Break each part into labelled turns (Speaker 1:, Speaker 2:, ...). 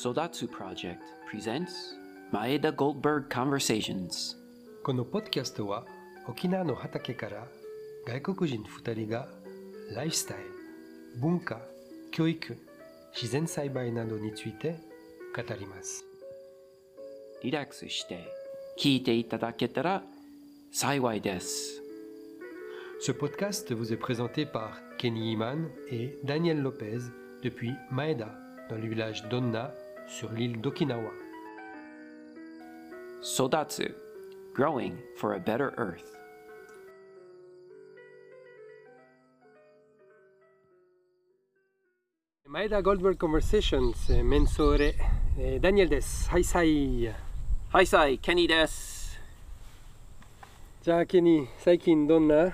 Speaker 1: Sodatsu Project presents Maeda Goldberg Conversations
Speaker 2: このポッドキャストは沖縄の畑から外国人2人がライフスタイル、文化、教育、自然栽培などについて語ります。
Speaker 1: リラックスして聞いていただけたら幸いです。
Speaker 2: Ce podcast vous est présenté par Kenny Iman et Daniel Lopez depuis Maeda, dans le village d'Onna, sur l'île d'Okinawa.
Speaker 1: Sodatsu Growing for a Better Earth
Speaker 2: 前田ゴールドバーグコンバーセーションズメンソーレ、えーダニエルです。はいさい。
Speaker 1: はいさい、ケニーです。
Speaker 2: じゃあケニー、最近どんな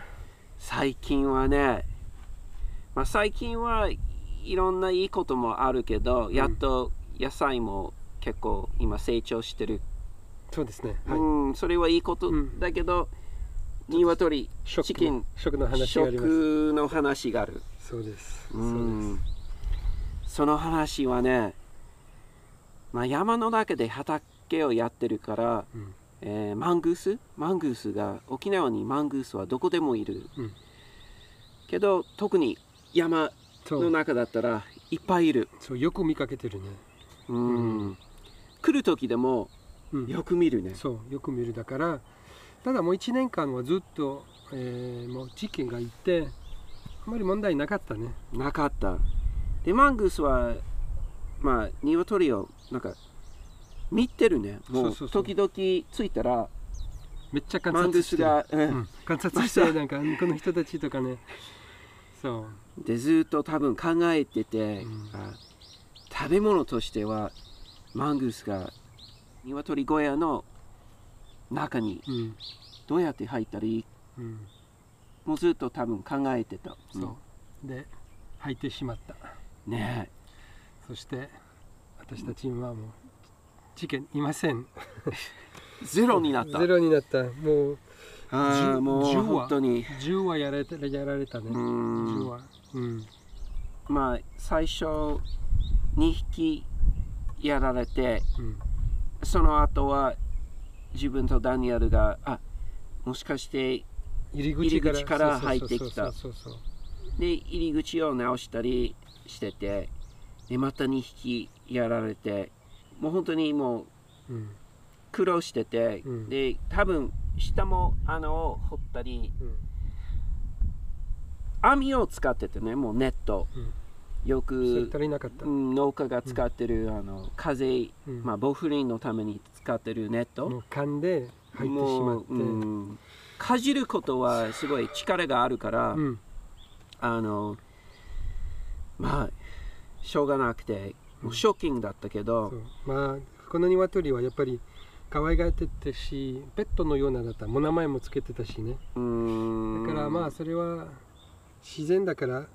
Speaker 3: 最近はね、まあ、最近はいろんないいこともあるけど、やっと野菜も結構今成長してる、
Speaker 2: そうですね。はい。
Speaker 3: うん、それはいいこと
Speaker 2: うん
Speaker 3: だけど、鶏
Speaker 2: 食
Speaker 3: チキン
Speaker 2: 食の話が。
Speaker 3: 食の話がある、
Speaker 2: そうです。
Speaker 3: う。ん、その話はね、まあ、山の中で畑をやってるから、
Speaker 2: うん
Speaker 3: えーマングース？マングースが沖縄にマングースはどこでもいる、
Speaker 2: うん
Speaker 3: けど特に山の中だったらいっぱいいる、
Speaker 2: そうよく見かけてるね。
Speaker 3: うん。来る時でも
Speaker 2: うん。
Speaker 3: よく見るね、
Speaker 2: そうよく見るだからただもう1年間はずっと、えーもうチキンがいてあまり問題なかったね。
Speaker 3: なかった。でマングースはまあ鶏をなんか見てるね。も
Speaker 2: そう
Speaker 3: 時々ついたら
Speaker 2: めっちゃ観察して
Speaker 3: うん。
Speaker 2: 観察してなんかこの人たちとかね。そう。
Speaker 3: でずっと多分考えてて、
Speaker 2: うん。
Speaker 3: あ食べ物としてはマングースが鶏小屋の中に
Speaker 2: うん。
Speaker 3: どうやって入ったらいい？
Speaker 2: うん。
Speaker 3: もうずっと多分考えてた、
Speaker 2: そう。で入ってしまった。
Speaker 3: うんね
Speaker 2: そして私たちはもうチキンいません。
Speaker 3: え ゼロになった。
Speaker 2: ゼロになった。もう
Speaker 3: ああもう
Speaker 2: 10は。
Speaker 3: 本当に。
Speaker 2: 10はやられたやられたね。
Speaker 3: う
Speaker 2: 10
Speaker 3: ん
Speaker 2: は。うん。
Speaker 3: まあ最初2匹やられて
Speaker 2: うん。
Speaker 3: その後は自分とダニエルがあもしかして
Speaker 2: 入り口から
Speaker 3: 入ってきた。で入り口を直したりしててでまた2匹やられてもう本当にもう
Speaker 2: うん。
Speaker 3: 苦労してて、
Speaker 2: うん。
Speaker 3: で多分下も穴を掘ったり
Speaker 2: うん。
Speaker 3: 網を使っててねもうネット、
Speaker 2: うん
Speaker 3: よく、農家が使ってる、あの風、
Speaker 2: うん
Speaker 3: まあ、ボフリンのために使ってるネット
Speaker 2: もう噛んで入ってしまって。
Speaker 3: もううんかじることはすごい力があるから、
Speaker 2: うん
Speaker 3: あのまあしょうがなくてもうショッキングだったけど、
Speaker 2: まあこの鶏はやっぱり可愛がってたし、ペットのようなだった。もう名前もつけてたしね。だからまあそれは自然だから。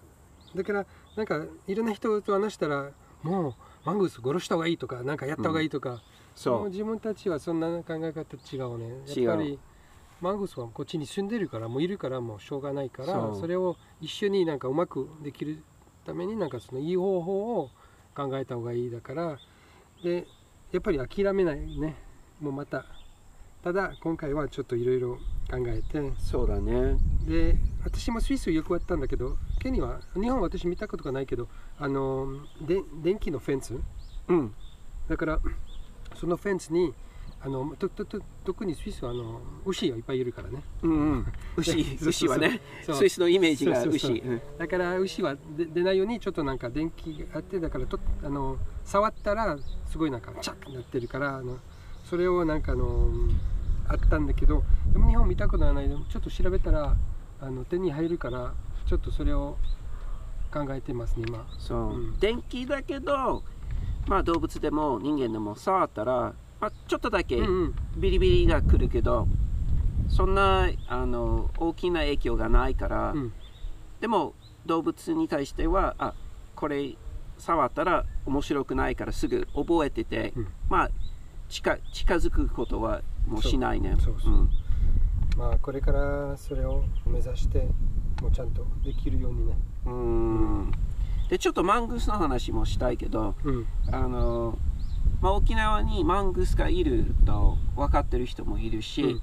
Speaker 2: だからなんかいろんな人と話したらもうマングース殺した方がいいとかなんかやった方がいいとか、も
Speaker 3: そう。う
Speaker 2: 自分たちはそんな考え方違うね。やっぱりマングースはこっちに住んでるからもういるからもうしょうがないから
Speaker 3: そ
Speaker 2: れを一緒になんかうまくできるためになんかそのいい方法を考えた方がいいだからでやっぱり諦めないね。もうまた。ただ今回はちょっといろいろ考えて
Speaker 3: そうだね。
Speaker 2: で私もスイスよくやったんだけどケニーは日本は私見たことがないけどあので電気のフェンス。
Speaker 3: うん。
Speaker 2: だからそのフェンスにあのととと特にスイスはあの牛がいっぱいいるからね。
Speaker 3: うんうん。牛牛はね。スイスのイメージが牛。うん。
Speaker 2: だから牛はで出ないようにちょっとなんか電気があってだからとあの触ったらすごいなんかチャッてなってるからあのそれをなんかあのあったんだけどでも日本見たことはない。でもちょっと調べたらあの手に入るからちょっとそれを考えてますね今。
Speaker 3: そう、
Speaker 2: うん。
Speaker 3: 電気だけどまあ動物でも人間でも触ったら、まあ、ちょっとだけ
Speaker 2: うんうん。
Speaker 3: ビリビリが来るけど、そんなあの大きな影響がないから、
Speaker 2: うん。
Speaker 3: でも動物に対してはあこれ触ったら面白くないからすぐ覚えてて、
Speaker 2: うん。
Speaker 3: まあ近近づくことはもうしないね。
Speaker 2: そうそう
Speaker 3: う。ん。
Speaker 2: まあこれからそれを目指してもうちゃんとできるようにね。
Speaker 3: うん。でちょっとマングースの話もしたいけど
Speaker 2: うん。
Speaker 3: あのまあ、沖縄にマングースがいると分かってる人もいるし、
Speaker 2: うん。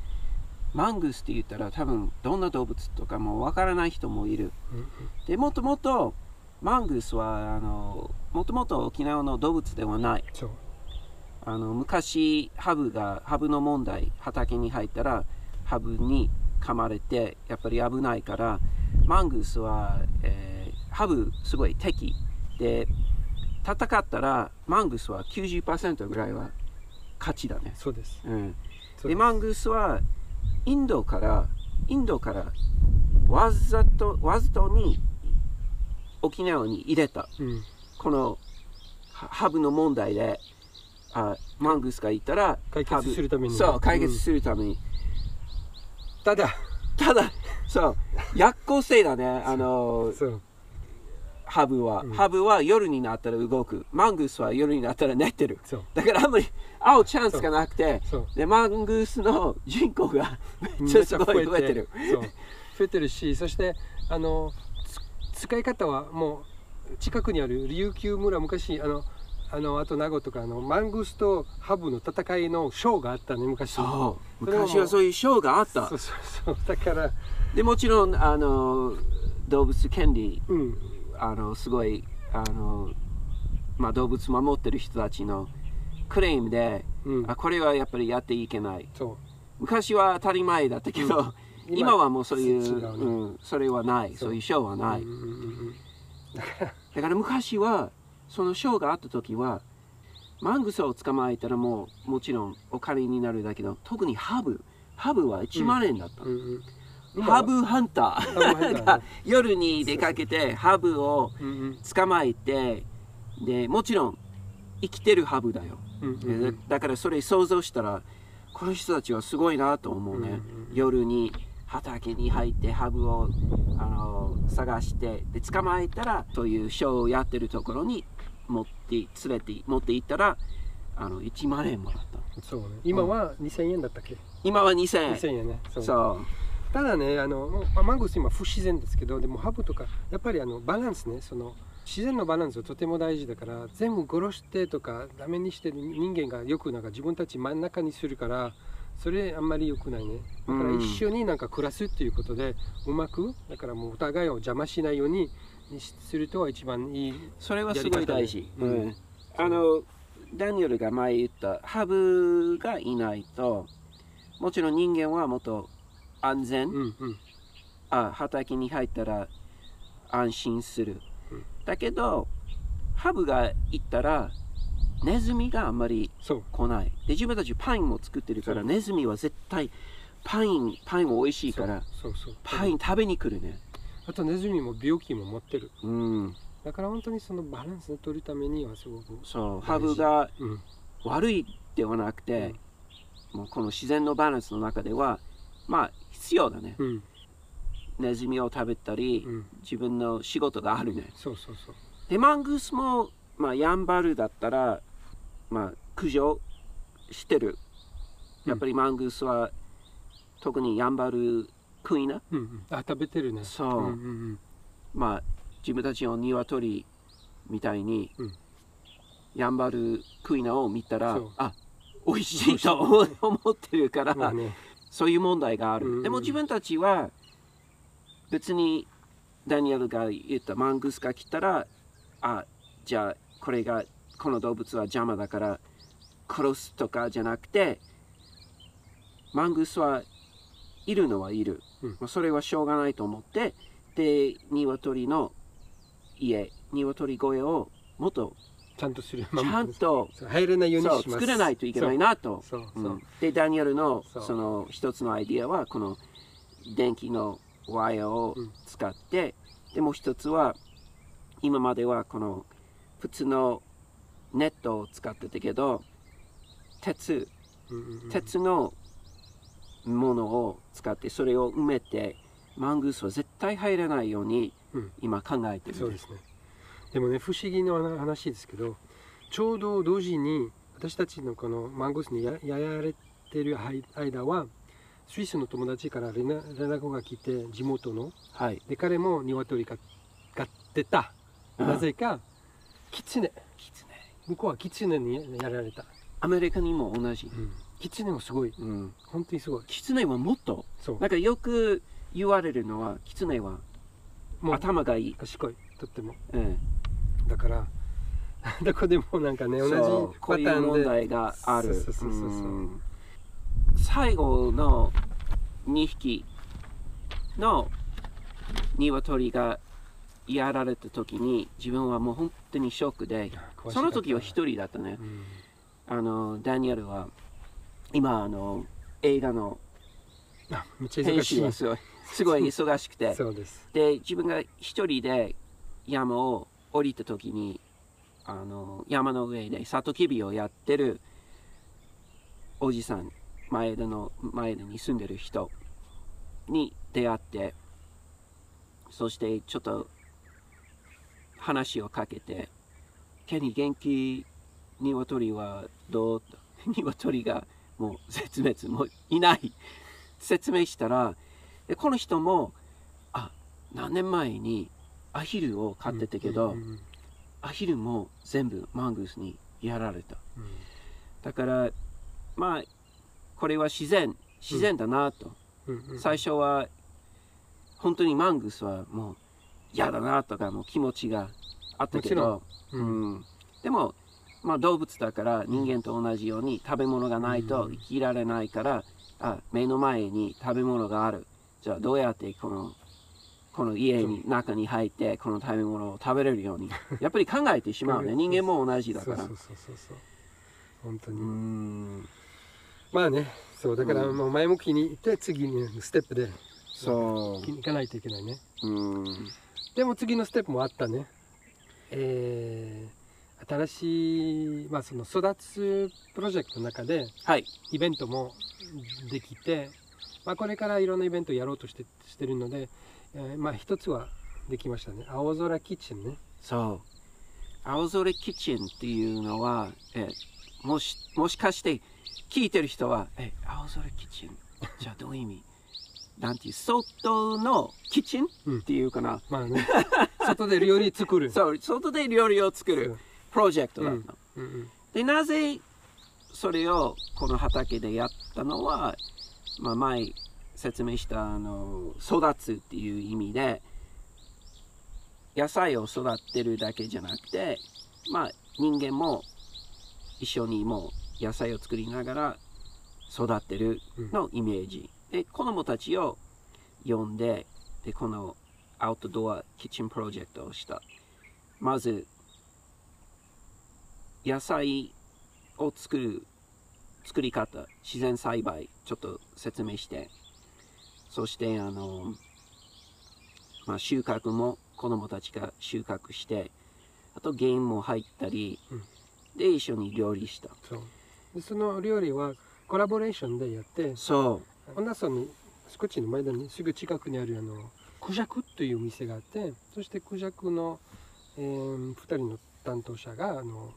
Speaker 3: マングースって言ったら多分どんな動物とかも分からない人もいる。
Speaker 2: うん
Speaker 3: でもともとマングースはあのもともと沖縄の動物ではない。
Speaker 2: そう
Speaker 3: あの昔ハブがハブの問題畑に入ったらハブに噛まれてやっぱり危ないからマングースは、えーハブすごい敵で戦ったらマングースは90%ぐらいは勝ちだね、
Speaker 2: そうです。
Speaker 3: うん、でマングースはインドからインドからわざとわざとに沖縄に入れた。
Speaker 2: うん。
Speaker 3: このハハブの問題であマングースがいたら
Speaker 2: 解決するために
Speaker 3: そう解決するために、
Speaker 2: ただ。
Speaker 3: ただそう夜行性だね。あのハブは、
Speaker 2: うん。
Speaker 3: ハブは夜になったら動く。マングースは夜になったら寝てる。だからあんまり会うチャンスがなくてでマングースの人口がめっちゃすごい増えてる。
Speaker 2: そう。増えてるしそしてあのつ使い方はもう近くにある琉球村昔あのあのあと名護とかあのマングースとハブの戦いのショーがあったね昔。
Speaker 3: そう。昔はそういうショーがあった。
Speaker 2: そうそうそう。だから
Speaker 3: でもちろんあの動物権利
Speaker 2: うん。
Speaker 3: あのすごいあの、まあ、動物守ってる人たちのクレームで、
Speaker 2: うん。
Speaker 3: あこれはやっぱりやっていけない。
Speaker 2: そ
Speaker 3: 昔は当たり前だったけど、
Speaker 2: うん。
Speaker 3: 今はもうそういう
Speaker 2: ね。
Speaker 3: うん、それはない。
Speaker 2: そう。
Speaker 3: いうショーは
Speaker 2: う
Speaker 3: ない、
Speaker 2: うん
Speaker 3: だから昔はそのショーがあった時はマングスを捕まえたらもうもちろんお金になるだけど特にハブ。ハブは1万円だった、
Speaker 2: うんうん。
Speaker 3: ハブハンタ
Speaker 2: ー。
Speaker 3: ー。が夜に出かけてハブを捕まえてでもちろん生きてるハブだよ、
Speaker 2: うんうんうん。
Speaker 3: だだからそれ想像したらこの人たちはすごいなと思うね、
Speaker 2: うんうん
Speaker 3: 夜に畑に入ってハブをあの探してで捕まえたらそういうショーをやってるところに持って連れて持って行ったらあの1万円もらった
Speaker 2: そうね。今は2000円だったっけ？
Speaker 3: 今は2000円。
Speaker 2: 2000円ね。そう。
Speaker 3: そう。
Speaker 2: ただねあのマングース今不自然ですけどでもハブとかやっぱりあのバランスねその自然のバランスはとても大事だから全部殺してとかダメにして人間がよくなんか自分たち真ん中にするからそれあんまり良くないね。だから
Speaker 3: うん。
Speaker 2: 一緒になんか暮らすっていうことでうまくだからもうお互いを邪魔しないようにすると一番いい
Speaker 3: それはすごい大事、うん。あのダニエルが前言ったハブがいないともちろん人間はもっと安全、
Speaker 2: うんうん。
Speaker 3: あ畑に入ったら安心する、
Speaker 2: うん。
Speaker 3: だけどハブが行ったらネズミがあんまり来ない。で自分たちパインも作ってるからネズミは絶対パインパインも美味しいからパイン食べに来るね
Speaker 2: あとネズミも病気も持ってる。
Speaker 3: うん。
Speaker 2: だから本当にそのバランスを取るためにはすごく
Speaker 3: そう。ハブが
Speaker 2: うん
Speaker 3: 悪いではなくて、もうこの自然のバランスの中ではまあ必要だね。
Speaker 2: うん。
Speaker 3: ネズミを食べたり、
Speaker 2: うん。
Speaker 3: 自分の仕事があるね。
Speaker 2: そうそうそう。
Speaker 3: でマングースも、まあ、ヤンバルだったら、まあ、駆除してる。やっぱりマングースは、特にヤンバルクイナ
Speaker 2: うんうん、あ食べてるね。
Speaker 3: そう。
Speaker 2: うんうんうん、
Speaker 3: まあ自分たちの鶏みたいに、
Speaker 2: うん。
Speaker 3: ヤンバルクイナを見たらあ美味しいと思思ってるから、
Speaker 2: まあね。
Speaker 3: そういう問題がある、
Speaker 2: うんうん。
Speaker 3: でも自分たちは別にダニエルが言ったマングースが来たらあじゃあこれがこの動物は邪魔だから殺すとかじゃなくてマングースはいるのはいる、
Speaker 2: うん。
Speaker 3: まあそれはしょうがないと思ってで鶏の家鶏小屋をもっと
Speaker 2: ちゃんとする
Speaker 3: ちゃんと
Speaker 2: 入れないようにし
Speaker 3: 作らないといけないなと。でダニエルの
Speaker 2: そ
Speaker 3: の一つのアイディアはこの電気のワイヤーを使って、でもう一つは今まではこの普通のネットを使ってたけど鉄。
Speaker 2: うんうんうん。
Speaker 3: 鉄のものを使ってそれを埋めてマングースは絶対入らないように
Speaker 2: うん。
Speaker 3: 今考えてる、
Speaker 2: そうですね。でもね不思議な話ですけどちょうど同時に私たちのこのマンゴースにややられてる間はスイスの友達から連絡連絡が来て地元の。
Speaker 3: はい。
Speaker 2: で彼も鶏が飼ってた。
Speaker 3: うん。
Speaker 2: なぜかキツネ。
Speaker 3: キツネ。
Speaker 2: 向こうはキツネにやられた、
Speaker 3: アメリカにも同じ。
Speaker 2: うん、キツネもすごい
Speaker 3: うん。
Speaker 2: 本当にすごい
Speaker 3: キツネはもっと？
Speaker 2: そう
Speaker 3: なんかよく言われるのは、キツネは
Speaker 2: もう
Speaker 3: 頭がいい。
Speaker 2: 賢いとっても
Speaker 3: うん。
Speaker 2: だから どこでもなんかね同じパタ
Speaker 3: ういう問
Speaker 2: ーンで
Speaker 3: 題がある。
Speaker 2: そうそうそうそう
Speaker 3: うん最後の2匹の鶏がやられた時に自分はもう本当にショックで、その時は
Speaker 2: かっ
Speaker 3: 一人だったね
Speaker 2: た。うん
Speaker 3: あの、ダニエルは今、あの、映画の編集はすごい、すごい忙しくて、で、自分が一人で山を降りた時に、あの、山の上でサトキビをやってるおじさん、前田の、前田に住んでる人に出会って、そしてちょっと話をかけて、ケニー元気鶏はどう と鶏がもう絶滅、もういない。説明したら、でこの人も、あ、何年前にアヒルを飼ってたけど、アヒルも全部マングースにやられた。
Speaker 2: うん
Speaker 3: だから、まあ、これは自然、自然だなと。最初は、本当にマングースはもう嫌だなとかもう気持ちがあったけど、
Speaker 2: うん
Speaker 3: うんでも、まあ、動物だから人間と同じように食べ物がないと生きられないから、あ目の前に食べ物がある。じゃあどうやってこのこの家に中に入ってこの食べ物を食べれるように。やっぱり考えてしまうね。人間も同じだから。
Speaker 2: そうそうそうそう。本当
Speaker 3: う
Speaker 2: に、
Speaker 3: ん。
Speaker 2: まあねそうだから
Speaker 3: うん。
Speaker 2: もう前向きに行って次にステップで
Speaker 3: そ
Speaker 2: 行かないといけないね。
Speaker 3: ううん。
Speaker 2: でも次のステップもあったね。えー新しい、まあ、その育つプロジェクトの中で
Speaker 3: はい。
Speaker 2: イベントもできて、まあ、これからいろんなイベントをやろうとしてしてるので、えーまあ一つはできましたね。青空キッチンね。
Speaker 3: そう。青空キッチンっていうのはえもしもしかして聞いてる人はえ青空キッチンじゃあどういう意味？なんていう外のキッチン、
Speaker 2: うん。
Speaker 3: っていうかな。
Speaker 2: まあね。外で料理作る。
Speaker 3: そう外で料理を作るプロジェクトだった、
Speaker 2: うんうん。
Speaker 3: でなぜそれをこの畑でやったのは、まあ、前説明したあの育つっていう意味で野菜を育てるだけじゃなくて、まあ、人間も一緒にもう野菜を作りながら育ってるのイメージ、で子供たちを呼んででこのアウトドアキッチンプロジェクトをした。まず野菜を作る作り方自然栽培ちょっと説明して。そしてあの、まあ、収穫も子供たちが収穫してあとゲームも入ったり、
Speaker 2: うん。
Speaker 3: で一緒に料理した。
Speaker 2: そう。でその料理はコラボレーションでやって
Speaker 3: そ
Speaker 2: 恩納村に少しの前田にすぐ近くにあるあのクジャクという店があってそしてクジャクの、えー、2人の担当者があの、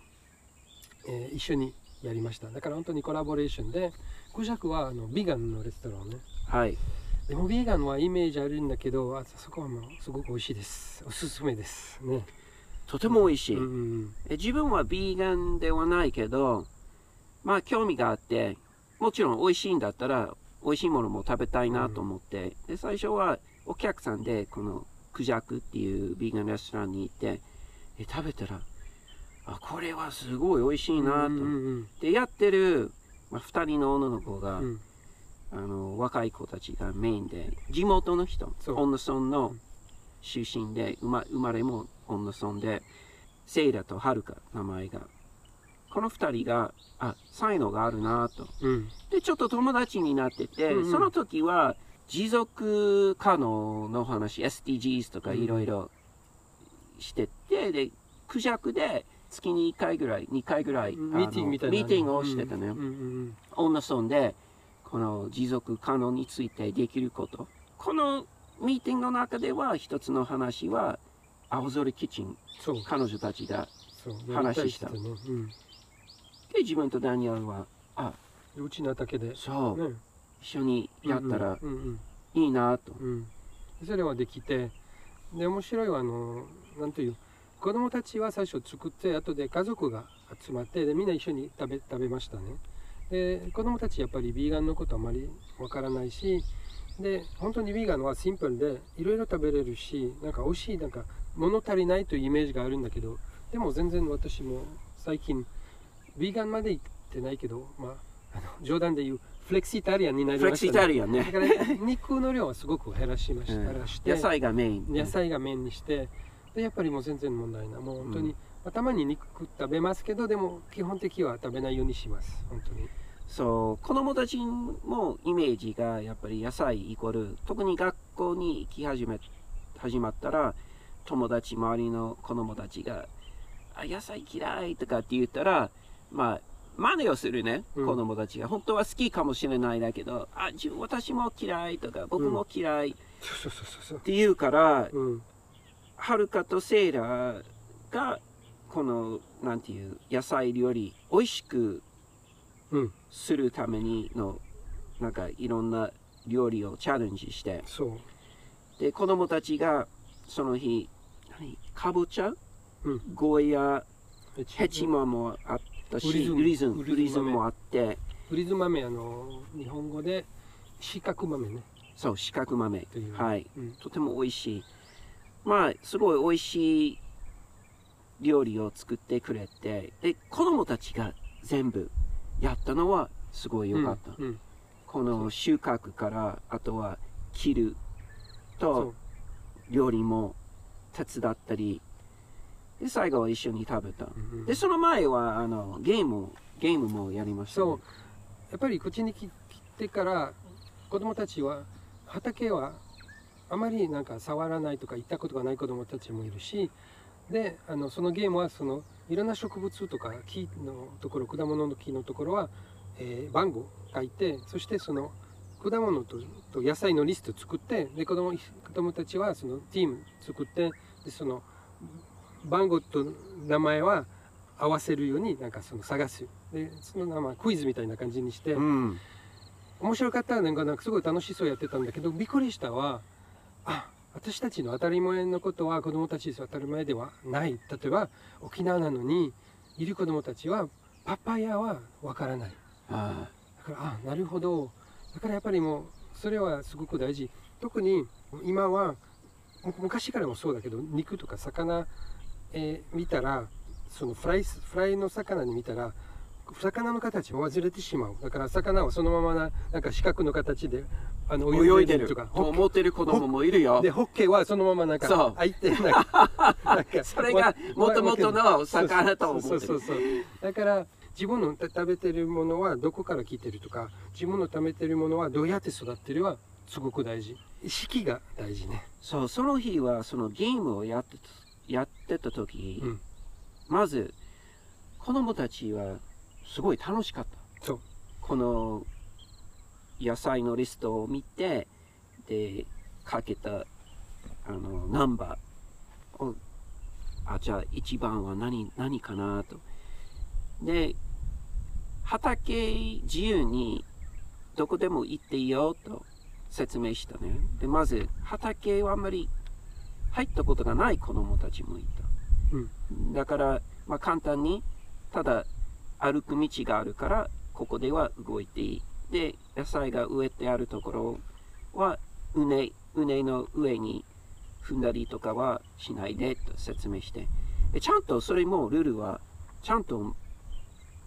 Speaker 2: えー一緒にやりました。だから本当にコラボレーションでクジャクはあのビーガンのレストランね。
Speaker 3: うはい。
Speaker 2: でもビーガンはイメージあるんだけどあそこはもうすごく美味しいです。おすすめです。ね。
Speaker 3: とても美味しい、
Speaker 2: うんうん。
Speaker 3: え自分はビーガンではないけどまあ興味があってもちろん美味しいんだったら美味しいものも食べたいなと思って、で最初はお客さんでこのクジャクっていうビーガンレストランに行ってえ食べたらあこれはすごい美味しいなと、
Speaker 2: うんうん
Speaker 3: でやってる、まあ、2人の女の子が、
Speaker 2: うん。
Speaker 3: あの若い子たちがメインで地元の人恩納村の出身で生ま生まれも恩納村でセイラとハルカ名前がこの2人があ才能があるなと。
Speaker 2: うん。
Speaker 3: でちょっと友達になってて、
Speaker 2: うんうん。
Speaker 3: その時は持続可能の話 SDGs とかいろいろしてて、でクジャクで月に1回ぐらい2回ぐらい
Speaker 2: うん。ミーティングみたいな。
Speaker 3: あのミーティングをしてたね、
Speaker 2: うんうん
Speaker 3: 恩納村でこの持続可能についてできること。このミーティングの中では一つの話は青空キッチン彼女たちが話した
Speaker 2: やりいって言ってね
Speaker 3: で自分とダニエルはあ
Speaker 2: うんうちの畑で。
Speaker 3: そう、
Speaker 2: ね。
Speaker 3: 一緒にやったら
Speaker 2: うんうん
Speaker 3: いいなと、
Speaker 2: うん。うんそれはできて。で面白いはあのなんていう子供たちは最初作って後で家族が集まってでみんな一緒に食べ食べましたね。で子供たちやっぱりビーガンのことあまりわからないしで本当にビーガンはシンプルでいろいろ食べれるしなんか美味しいなんか物足りないというイメージがあるんだけどでも全然私も最近ビーガンまで行ってないけどまああの冗談で言うフレキシタリアンになり
Speaker 3: フレキシ
Speaker 2: ました、ね、
Speaker 3: タリアンね。
Speaker 2: だから肉の量はすごく減らしました、減らして
Speaker 3: 野菜がメイン。
Speaker 2: 野菜がメインにしてでやっぱりもう全然問題ない。もう本当に、
Speaker 3: うん。
Speaker 2: まあたまに肉食べますけどでも基本的は食べないようにします。本当に。
Speaker 3: そう。子供たちもイメージがやっぱり野菜イコール特に学校に行き始め始まったら友達周りの子供たちが「あ野菜嫌い」とかって言ったらまあ真似をするね、
Speaker 2: うん。
Speaker 3: 子供たちが。本当は好きかもしれないだけど「あ私も嫌い」とか「僕も嫌い」って言うから、
Speaker 2: うん
Speaker 3: はるかとセイラがこのなんていう野菜料理美味しく
Speaker 2: うん
Speaker 3: するためにのなんかいろんな料理をチャレンジして。
Speaker 2: そう。
Speaker 3: で子供たちがその日何？かぼちゃ、
Speaker 2: うん。
Speaker 3: ゴーヤ
Speaker 2: ヘ
Speaker 3: ヘチマもあったし
Speaker 2: ウリズム。
Speaker 3: ウリズもあって。
Speaker 2: フリズ豆あの日本語で四角豆ね。
Speaker 3: そう四角豆。はい。
Speaker 2: うん。
Speaker 3: とても美味しいまあすごい美味しい料理を作ってくれてで子供たちが全部やったのはすごい良かった、
Speaker 2: うんうん。
Speaker 3: この収穫からあとは切る
Speaker 2: そ
Speaker 3: と料理も手伝ったりで最後は一緒に食べた。
Speaker 2: うんうん
Speaker 3: でその前はあのゲームゲームもやりました、ね、
Speaker 2: そう。やっぱりこっちに来てから子供たちは畑はあまりなんか触らないとか行ったことがない子供たちもいるしであのそのゲームはそのいろんな植物とか木のところ果物の木のところは、えー番号書いてそしてその果物とと野菜のリスト作ってで子供子供たちはそのチーム作ってでその番号と名前は合わせるようになんかその探す。でその名前クイズみたいな感じにして、
Speaker 3: うん。
Speaker 2: 面白かったなんかなんかすごい楽しそうやってたんだけどびっくりしたはあ私たちの当たり前のことは子供たちに当たり前ではない。例えば沖縄なのにいる子供たちはパパイヤはわからない。
Speaker 3: あ
Speaker 2: だからあなるほど。だからやっぱりもうそれはすごく大事。特に今はむ昔からもそうだけど肉とか魚、えー見たらそのフライスフライの魚に見たら魚の形を忘れてしまう。だから魚はそのままななんか四角の形であの
Speaker 3: 泳いでる。
Speaker 2: とか
Speaker 3: と思ってる子供もいるよ。
Speaker 2: でホッケーはそのままなんか開いてなんか
Speaker 3: それが元々の魚と思ってる。
Speaker 2: そうそうそう。だから自分の食べてるものはどこから来てるとか自分の食べてるものはどうやって育ってるはすごく大事。意識が大事ね。
Speaker 3: そうその日はそのゲームをやってたやってた時、
Speaker 2: うん。
Speaker 3: まず子供たちはすごい楽しかった。
Speaker 2: そう。
Speaker 3: この野菜のリストを見てでかけたあのナンバーをあじゃあ1番は何何かなと。で畑自由にどこでも行っていいよと説明したね。でまず畑はあんまり入ったことがない子供たちもいた、だから、まあ、簡単にただ歩く道があるからここでは動いていいで野菜が植えてあるところは畝畝の上に踏んだりとかはしないでと説明して。でちゃんとそれもルールはちゃんと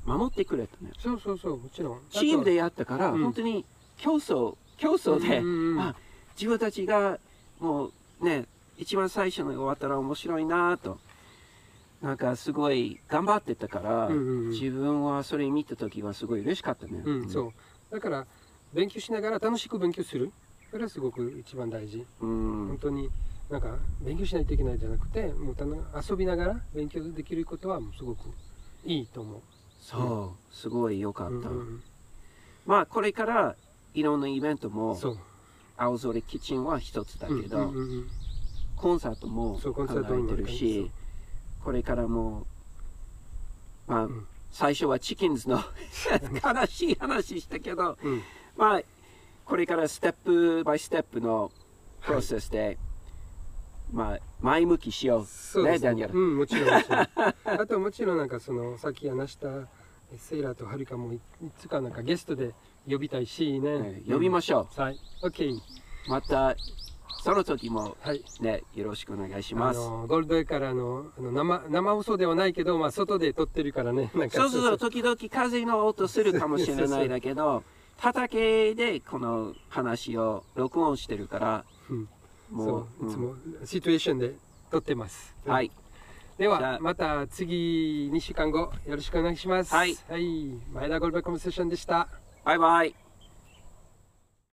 Speaker 3: 守ってくれたね
Speaker 2: そうそうそうもちろん。
Speaker 3: チームでやったから、
Speaker 2: うん。
Speaker 3: 本当に競争競争で、
Speaker 2: うんうんうん。
Speaker 3: あ自分たちがもうね一番最初の終わったら面白いなと。なんかすごい頑張ってたから、
Speaker 2: うんうんうん。
Speaker 3: 自分はそれ見た時はすごい嬉しかったね、
Speaker 2: うん、そうだから勉強しながら楽しく勉強する。それはすごく一番大事。
Speaker 3: うん。
Speaker 2: 本当になんか勉強しないといけないじゃなくてもう遊びながら勉強できることはもうすごくいいと思う。
Speaker 3: そうすごい良かった、
Speaker 2: うんうん
Speaker 3: まあこれからいろんなイベントも青空キッチンは一つだけど、
Speaker 2: うんうんうん
Speaker 3: コンサートも考
Speaker 2: コンサートも
Speaker 3: えてるしこれからもまあ、
Speaker 2: ん
Speaker 3: 最初はチキンズの 悲しい話したけど
Speaker 2: うん
Speaker 3: まあこれからステップバイステップのプロセスで、まあ、前向きしよう。
Speaker 2: そうです
Speaker 3: ね、ダニエル。
Speaker 2: うん、もちろんもちろん。あともちろんなんかそのさっき話したセイラとハルカもいいつかなんかゲストで呼びたいしね。
Speaker 3: えー呼びましょ
Speaker 2: うんはい。OK。
Speaker 3: う。また、その時も
Speaker 2: はい。
Speaker 3: ね、よろしくお願いし
Speaker 2: あ
Speaker 3: ます。
Speaker 2: のゴールドウェイからのあの生生放送ではないけど、まあ外で撮ってるからね。なんか
Speaker 3: そうそうそう、時々風の音するかもしれないだけど、畑でこの話を録音してるから、
Speaker 2: うん
Speaker 3: もう、
Speaker 2: そういつもシチュエーションで撮ってます。
Speaker 3: うんはい。
Speaker 2: ではまた次2週間後よろしくお願いします。
Speaker 3: はい。
Speaker 2: はい。前田ゴールドコンセッションでした。
Speaker 3: バイバイ。